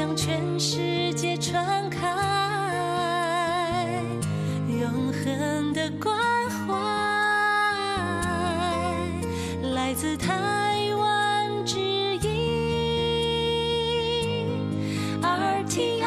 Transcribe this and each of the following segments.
向全世界传开永恒的关怀，来自台湾之音 RTI。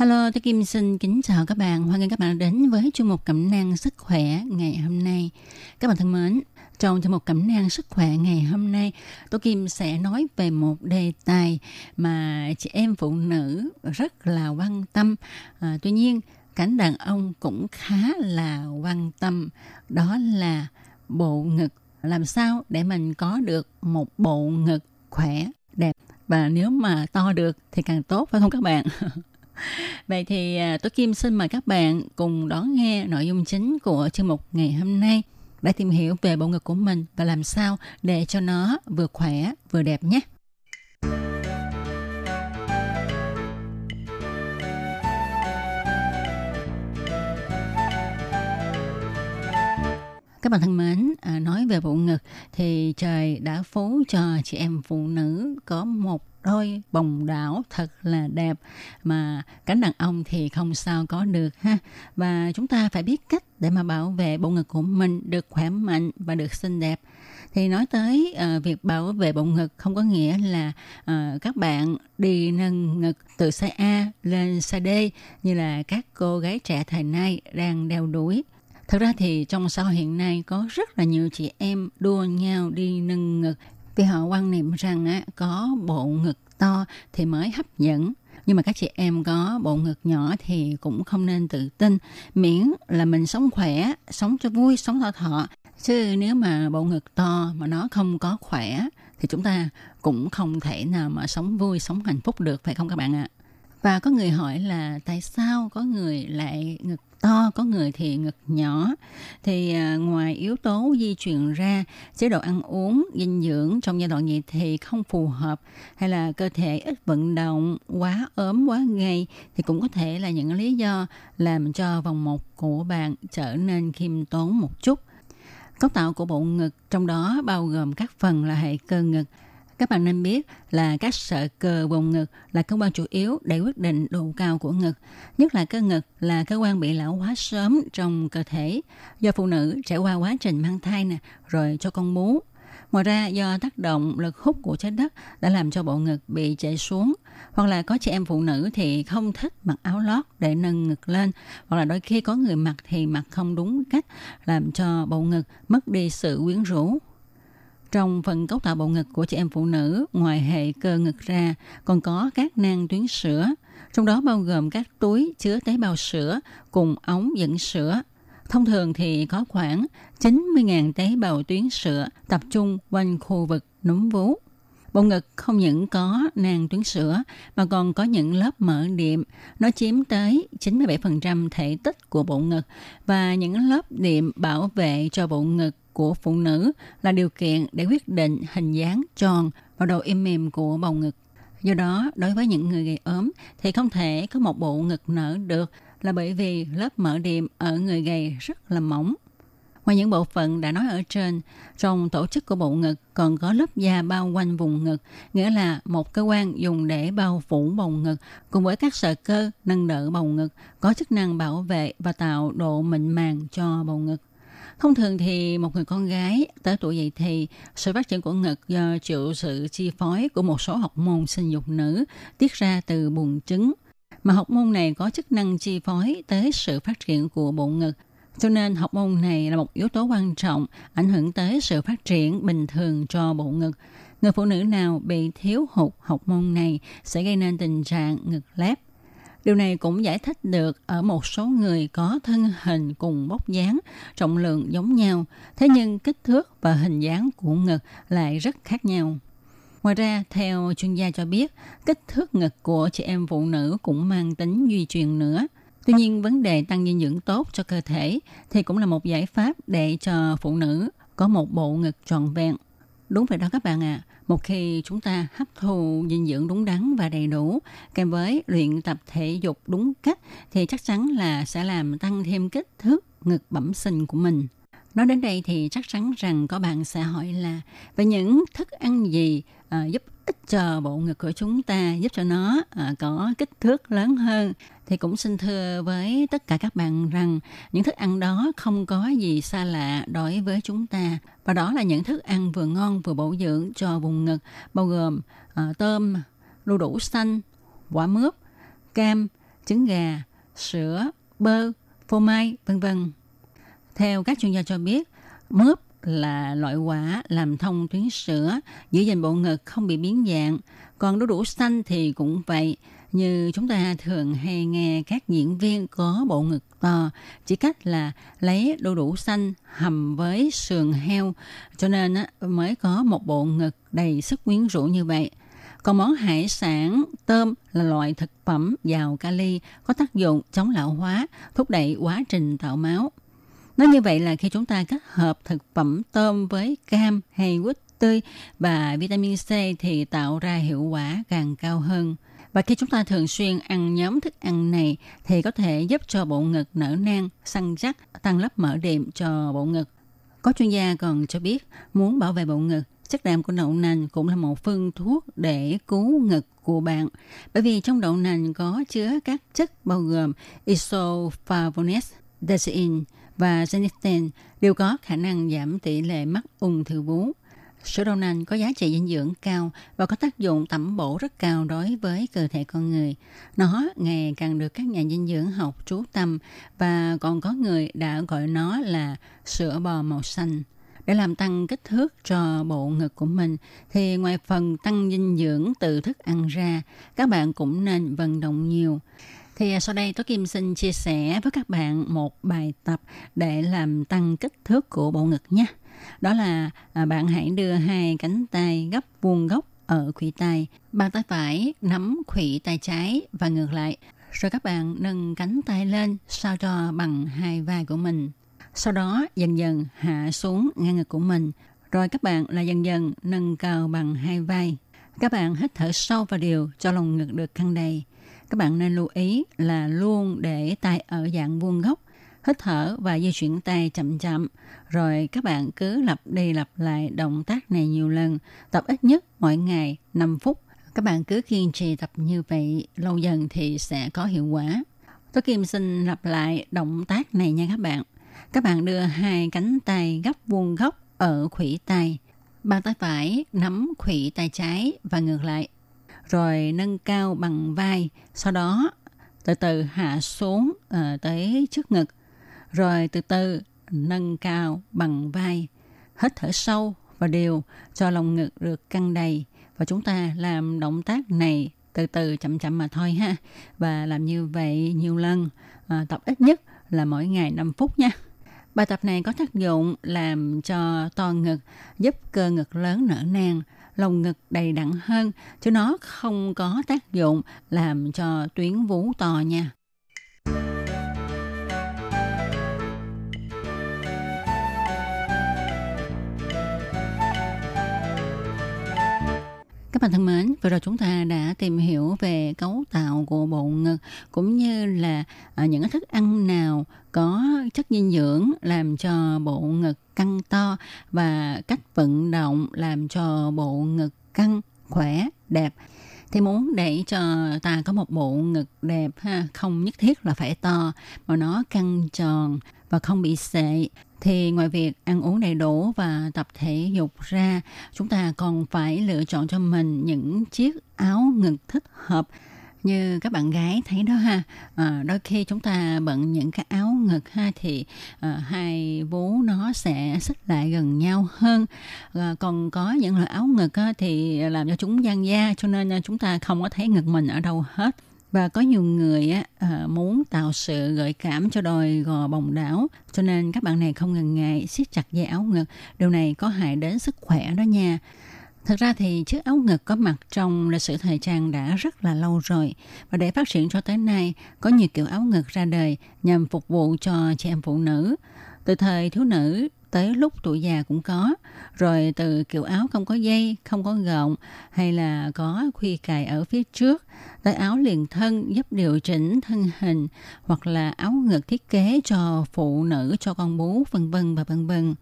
Hello, tôi Kim xin kính chào các bạn. Hoan nghênh các bạn đến với chương mục cẩm nang sức khỏe ngày hôm nay. Các bạn thân mến, trong chương mục cẩm nang sức khỏe ngày hôm nay, tôi Kim sẽ nói về một đề tài mà chị em phụ nữ rất là quan tâm. À, tuy nhiên, cảnh đàn ông cũng khá là quan tâm. Đó là bộ ngực. Làm sao để mình có được một bộ ngực khỏe, đẹp và nếu mà to được thì càng tốt phải không các bạn? Vậy thì à, tôi Kim xin mời các bạn cùng đón nghe nội dung chính của chương mục ngày hôm nay để tìm hiểu về bộ ngực của mình và làm sao để cho nó vừa khỏe vừa đẹp nhé. Các bạn thân mến, à, nói về bộ ngực thì trời đã phú cho chị em phụ nữ có một đôi bồng đảo thật là đẹp. Mà cánh đàn ông thì không sao có được ha. Và chúng ta phải biết cách để mà bảo vệ bộ ngực của mình được khỏe mạnh và được xinh đẹp. Thì nói tới uh, việc bảo vệ bộ ngực không có nghĩa là uh, các bạn đi nâng ngực từ size A lên size D như là các cô gái trẻ thời nay đang đeo đuổi Thực ra thì trong xã hội hiện nay có rất là nhiều chị em đua nhau đi nâng ngực vì họ quan niệm rằng á, có bộ ngực to thì mới hấp dẫn. Nhưng mà các chị em có bộ ngực nhỏ thì cũng không nên tự tin. Miễn là mình sống khỏe sống cho vui sống thọ thọ. Chứ nếu mà bộ ngực to mà nó không có khỏe thì chúng ta cũng không thể nào mà sống vui sống hạnh phúc được phải không các bạn ạ? Và có người hỏi là tại sao có người lại ngực to có người thì ngực nhỏ? Thì à, ngoài yếu tố di truyền ra chế độ ăn uống dinh dưỡng trong giai đoạn dậy thì không phù hợp hay là cơ thể ít vận động quá ốm quá gầy thì cũng có thể là những lý do làm cho vòng một của bạn trở nên khiêm tốn một chút. Cấu tạo của bộ ngực trong đó bao gồm các phần là hệ cơ ngực các bạn nên biết là các sợi cơ vùng ngực là cơ quan chủ yếu để quyết định độ cao của ngực. Nhất là cơ ngực là cơ quan bị lão hóa sớm trong cơ thể do phụ nữ trải qua quá trình mang thai nè, rồi cho con bú. Ngoài ra do tác động lực hút của trái đất đã làm cho bộ ngực bị chảy xuống hoặc là có chị em phụ nữ thì không thích mặc áo lót để nâng ngực lên hoặc là đôi khi có người mặc thì mặc không đúng cách làm cho bộ ngực mất đi sự quyến rũ trong phần cấu tạo bộ ngực của chị em phụ nữ, ngoài hệ cơ ngực ra, còn có các nang tuyến sữa, trong đó bao gồm các túi chứa tế bào sữa cùng ống dẫn sữa. Thông thường thì có khoảng 90.000 tế bào tuyến sữa tập trung quanh khu vực núm vú. Bộ ngực không những có nang tuyến sữa mà còn có những lớp mỡ đệm. Nó chiếm tới 97% thể tích của bộ ngực và những lớp đệm bảo vệ cho bộ ngực của phụ nữ là điều kiện để quyết định hình dáng tròn và độ im mềm của bầu ngực. Do đó, đối với những người gầy ốm thì không thể có một bộ ngực nở được là bởi vì lớp mỡ đệm ở người gầy rất là mỏng. Ngoài những bộ phận đã nói ở trên, trong tổ chức của bộ ngực còn có lớp da bao quanh vùng ngực, nghĩa là một cơ quan dùng để bao phủ bầu ngực cùng với các sợi cơ nâng đỡ bầu ngực, có chức năng bảo vệ và tạo độ mịn màng cho bầu ngực. Thông thường thì một người con gái tới tuổi dậy thì sự phát triển của ngực do chịu sự chi phối của một số học môn sinh dục nữ tiết ra từ buồng trứng. Mà học môn này có chức năng chi phối tới sự phát triển của bộ ngực. Cho nên học môn này là một yếu tố quan trọng ảnh hưởng tới sự phát triển bình thường cho bộ ngực. Người phụ nữ nào bị thiếu hụt học môn này sẽ gây nên tình trạng ngực lép Điều này cũng giải thích được ở một số người có thân hình cùng bốc dáng, trọng lượng giống nhau, thế nhưng kích thước và hình dáng của ngực lại rất khác nhau. Ngoài ra, theo chuyên gia cho biết, kích thước ngực của chị em phụ nữ cũng mang tính duy truyền nữa. Tuy nhiên, vấn đề tăng dinh dưỡng tốt cho cơ thể thì cũng là một giải pháp để cho phụ nữ có một bộ ngực tròn vẹn. Đúng vậy đó các bạn ạ. À. Một khi chúng ta hấp thụ dinh dưỡng đúng đắn và đầy đủ, kèm với luyện tập thể dục đúng cách thì chắc chắn là sẽ làm tăng thêm kích thước ngực bẩm sinh của mình. Nói đến đây thì chắc chắn rằng có bạn sẽ hỏi là về những thức ăn gì à, giúp ích cho bộ ngực của chúng ta, giúp cho nó à, có kích thước lớn hơn thì cũng xin thưa với tất cả các bạn rằng những thức ăn đó không có gì xa lạ đối với chúng ta và đó là những thức ăn vừa ngon vừa bổ dưỡng cho vùng ngực bao gồm à, tôm, đu đủ xanh, quả mướp, cam, trứng gà, sữa, bơ, phô mai, vân vân. Theo các chuyên gia cho biết, mướp là loại quả làm thông tuyến sữa, giữ gìn bộ ngực không bị biến dạng. Còn đu đủ xanh thì cũng vậy. Như chúng ta thường hay nghe các diễn viên có bộ ngực to, chỉ cách là lấy đu đủ xanh hầm với sườn heo, cho nên mới có một bộ ngực đầy sức quyến rũ như vậy. Còn món hải sản, tôm là loại thực phẩm giàu kali, có tác dụng chống lão hóa, thúc đẩy quá trình tạo máu. Nói như vậy là khi chúng ta kết hợp thực phẩm tôm với cam hay quýt tươi và vitamin C thì tạo ra hiệu quả càng cao hơn. Và khi chúng ta thường xuyên ăn nhóm thức ăn này thì có thể giúp cho bộ ngực nở nang, săn chắc, tăng lớp mỡ đệm cho bộ ngực. Có chuyên gia còn cho biết muốn bảo vệ bộ ngực, chất đạm của đậu nành cũng là một phương thuốc để cứu ngực của bạn. Bởi vì trong đậu nành có chứa các chất bao gồm isoflavones, desin, và Genistan đều có khả năng giảm tỷ lệ mắc ung thư vú. Sữa đậu nành có giá trị dinh dưỡng cao và có tác dụng tẩm bổ rất cao đối với cơ thể con người. Nó ngày càng được các nhà dinh dưỡng học chú tâm và còn có người đã gọi nó là sữa bò màu xanh. Để làm tăng kích thước cho bộ ngực của mình thì ngoài phần tăng dinh dưỡng từ thức ăn ra, các bạn cũng nên vận động nhiều. Thì à, sau đây tôi Kim xin chia sẻ với các bạn một bài tập để làm tăng kích thước của bộ ngực nhé. Đó là à, bạn hãy đưa hai cánh tay gấp vuông góc ở khuỷu tay, bàn tay phải nắm khuỷu tay trái và ngược lại. Rồi các bạn nâng cánh tay lên sao cho bằng hai vai của mình. Sau đó dần dần hạ xuống ngang ngực của mình. Rồi các bạn là dần dần nâng cao bằng hai vai. Các bạn hít thở sâu và đều cho lồng ngực được căng đầy các bạn nên lưu ý là luôn để tay ở dạng vuông góc, hít thở và di chuyển tay chậm chậm. Rồi các bạn cứ lặp đi lặp lại động tác này nhiều lần, tập ít nhất mỗi ngày 5 phút. Các bạn cứ kiên trì tập như vậy lâu dần thì sẽ có hiệu quả. Tôi kim xin lặp lại động tác này nha các bạn. Các bạn đưa hai cánh tay gấp vuông góc ở khủy tay bàn tay phải nắm khủy tay trái và ngược lại rồi nâng cao bằng vai, sau đó từ từ hạ xuống uh, tới trước ngực, rồi từ từ nâng cao bằng vai, hít thở sâu và đều cho lồng ngực được căng đầy. Và chúng ta làm động tác này từ từ chậm chậm mà thôi ha. Và làm như vậy nhiều lần à, tập ít nhất là mỗi ngày 5 phút nha. Bài tập này có tác dụng làm cho to ngực giúp cơ ngực lớn nở nang lồng ngực đầy đặn hơn, chứ nó không có tác dụng làm cho tuyến vú to nha. Các bạn thân mến, vừa rồi chúng ta đã tìm hiểu về cấu tạo của bộ ngực cũng như là à, những thức ăn nào có chất dinh dưỡng làm cho bộ ngực căng to và cách vận động làm cho bộ ngực căng, khỏe, đẹp. Thì muốn để cho ta có một bộ ngực đẹp ha không nhất thiết là phải to mà nó căng tròn và không bị sệ thì ngoài việc ăn uống đầy đủ và tập thể dục ra chúng ta còn phải lựa chọn cho mình những chiếc áo ngực thích hợp. Như các bạn gái thấy đó ha à, đôi khi chúng ta bận những cái áo ngực ha thì à, hai vú nó sẽ xích lại gần nhau hơn. À, còn có những loại áo ngực á, thì làm cho chúng gian da cho nên à, chúng ta không có thấy ngực mình ở đâu hết và có nhiều người á, à, muốn tạo sự gợi cảm cho đôi gò bồng đảo cho nên các bạn này không ngần ngại siết chặt dây áo ngực. Điều này có hại đến sức khỏe đó nha. Thực ra thì chiếc áo ngực có mặt trong lịch sử thời trang đã rất là lâu rồi. Và để phát triển cho tới nay có nhiều kiểu áo ngực ra đời nhằm phục vụ cho chị em phụ nữ. Từ thời thiếu nữ tới lúc tuổi già cũng có. Rồi từ kiểu áo không có dây, không có gọng hay là có khuy cài ở phía trước tới áo liền thân giúp điều chỉnh thân hình hoặc là áo ngực thiết kế cho phụ nữ, cho con bú vân vân và vân vân.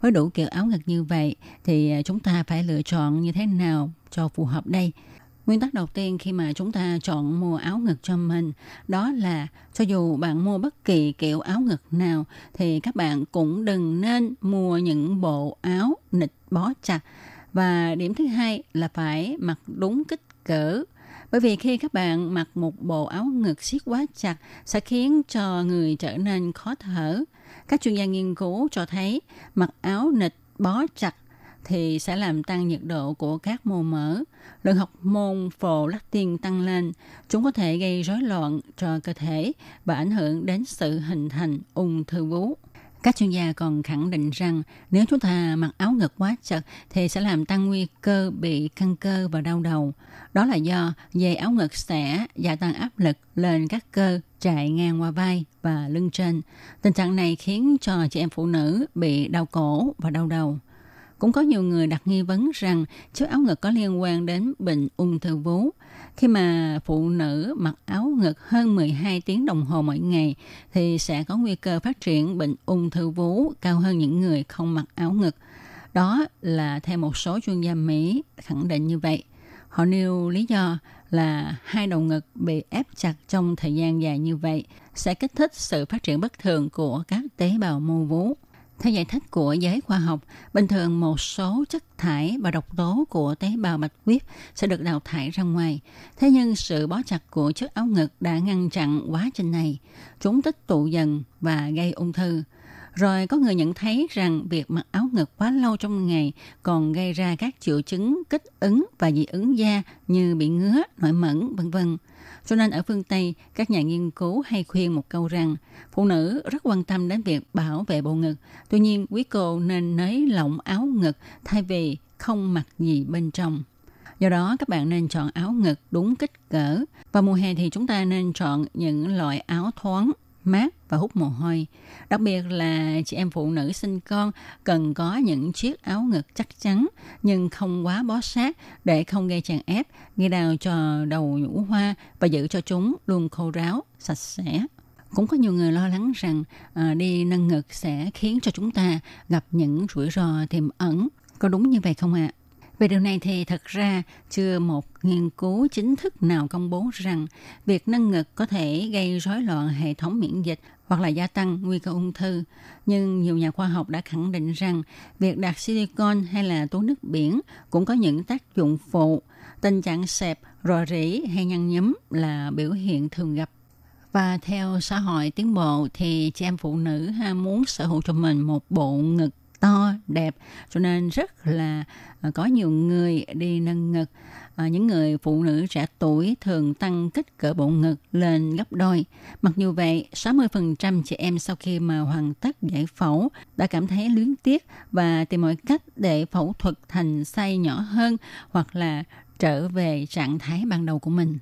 Với đủ kiểu áo ngực như vậy thì à, chúng ta phải lựa chọn như thế nào cho phù hợp đây. Nguyên tắc đầu tiên khi mà chúng ta chọn mua áo ngực cho mình, đó là cho dù bạn mua bất kỳ kiểu áo ngực nào, thì các bạn cũng đừng nên mua những bộ áo nịch bó chặt. Và điểm thứ hai là phải mặc đúng kích cỡ bởi vì khi các bạn mặc một bộ áo ngực siết quá chặt, sẽ khiến cho người trở nên khó thở. Các chuyên gia nghiên cứu cho thấy mặc áo nịch bó chặt thì sẽ làm tăng nhiệt độ của các mô mỡ. Lượng học môn prolactin tăng lên, chúng có thể gây rối loạn cho cơ thể và ảnh hưởng đến sự hình thành ung thư vú. Các chuyên gia còn khẳng định rằng nếu chúng ta mặc áo ngực quá chật thì sẽ làm tăng nguy cơ bị căng cơ và đau đầu. Đó là do dây áo ngực sẽ gia tăng áp lực lên các cơ chạy ngang qua vai và lưng trên. Tình trạng này khiến cho chị em phụ nữ bị đau cổ và đau đầu. Cũng có nhiều người đặt nghi vấn rằng chiếc áo ngực có liên quan đến bệnh ung thư vú. Khi mà phụ nữ mặc áo ngực hơn 12 tiếng đồng hồ mỗi ngày, thì sẽ có nguy cơ phát triển bệnh ung thư vú cao hơn những người không mặc áo ngực. Đó là theo một số chuyên gia Mỹ khẳng định như vậy. Họ nêu lý do là hai đầu ngực bị ép chặt trong thời gian dài như vậy sẽ kích thích sự phát triển bất thường của các tế bào mô vú. Theo giải thích của giới khoa học, bình thường một số chất thải và độc tố của tế bào bạch huyết sẽ được đào thải ra ngoài. Thế nhưng sự bó chặt của chiếc áo ngực đã ngăn chặn quá trình này. Chúng tích tụ dần và gây ung thư. Rồi có người nhận thấy rằng việc mặc áo ngực quá lâu trong ngày còn gây ra các triệu chứng kích ứng và dị ứng da như bị ngứa, nổi mẩn, vân vân. Cho nên ở phương Tây, các nhà nghiên cứu hay khuyên một câu rằng phụ nữ rất quan tâm đến việc bảo vệ bộ ngực. Tuy nhiên, quý cô nên nới lỏng áo ngực thay vì không mặc gì bên trong. Do đó, các bạn nên chọn áo ngực đúng kích cỡ. và mùa hè thì chúng ta nên chọn những loại áo thoáng, mát và hút mồ hôi. Đặc biệt là chị em phụ nữ sinh con cần có những chiếc áo ngực chắc chắn nhưng không quá bó sát để không gây chèn ép, gây đau cho đầu nhũ hoa và giữ cho chúng luôn khô ráo, sạch sẽ. Cũng có nhiều người lo lắng rằng à, đi nâng ngực sẽ khiến cho chúng ta gặp những rủi ro tiềm ẩn. Có đúng như vậy không ạ? À? Về điều này thì thật ra chưa một nghiên cứu chính thức nào công bố rằng việc nâng ngực có thể gây rối loạn hệ thống miễn dịch hoặc là gia tăng nguy cơ ung thư. Nhưng nhiều nhà khoa học đã khẳng định rằng việc đặt silicon hay là túi nước biển cũng có những tác dụng phụ. Tình trạng xẹp, rò rỉ hay nhăn nhúm là biểu hiện thường gặp. Và theo xã hội tiến bộ thì chị em phụ nữ muốn sở hữu cho mình một bộ ngực to đẹp cho nên rất là à, có nhiều người đi nâng ngực à, những người phụ nữ trẻ tuổi thường tăng kích cỡ bộ ngực lên gấp đôi. Mặc dù vậy, 60% chị em sau khi mà hoàn tất giải phẫu đã cảm thấy luyến tiếc và tìm mọi cách để phẫu thuật thành size nhỏ hơn hoặc là trở về trạng thái ban đầu của mình.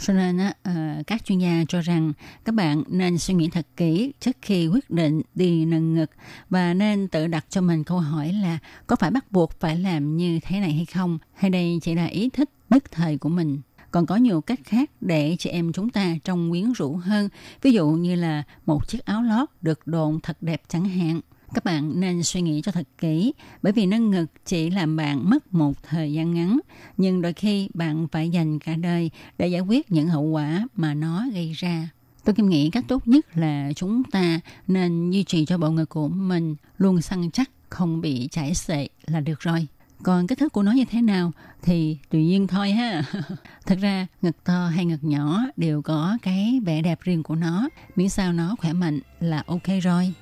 Cho nên ờ, các chuyên gia cho rằng các bạn nên suy nghĩ thật kỹ trước khi quyết định đi nâng ngực và nên tự đặt cho mình câu hỏi là có phải bắt buộc phải làm như thế này hay không? Hay đây chỉ là ý thích nhất thời của mình? Còn có nhiều cách khác để chị em chúng ta trông quyến rũ hơn. Ví dụ như là một chiếc áo lót được độn thật đẹp chẳng hạn các bạn nên suy nghĩ cho thật kỹ, bởi vì nâng ngực chỉ làm bạn mất một thời gian ngắn. Nhưng đôi khi bạn phải dành cả đời để giải quyết những hậu quả mà nó gây ra. Tôi kim nghĩ cách tốt nhất là chúng ta nên duy trì cho bộ ngực của mình luôn săn chắc, không bị chảy xệ là được rồi. Còn kích thước của nó như thế nào thì tùy nhiên thôi ha. Thật ra, ngực to hay ngực nhỏ đều có cái vẻ đẹp riêng của nó. Miễn sao nó khỏe mạnh là ok rồi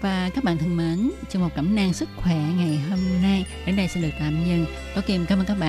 và các bạn thân mến, trong một cẩm nang sức khỏe ngày hôm nay đến đây sẽ được tạm dừng. Tố Kim cảm ơn các bạn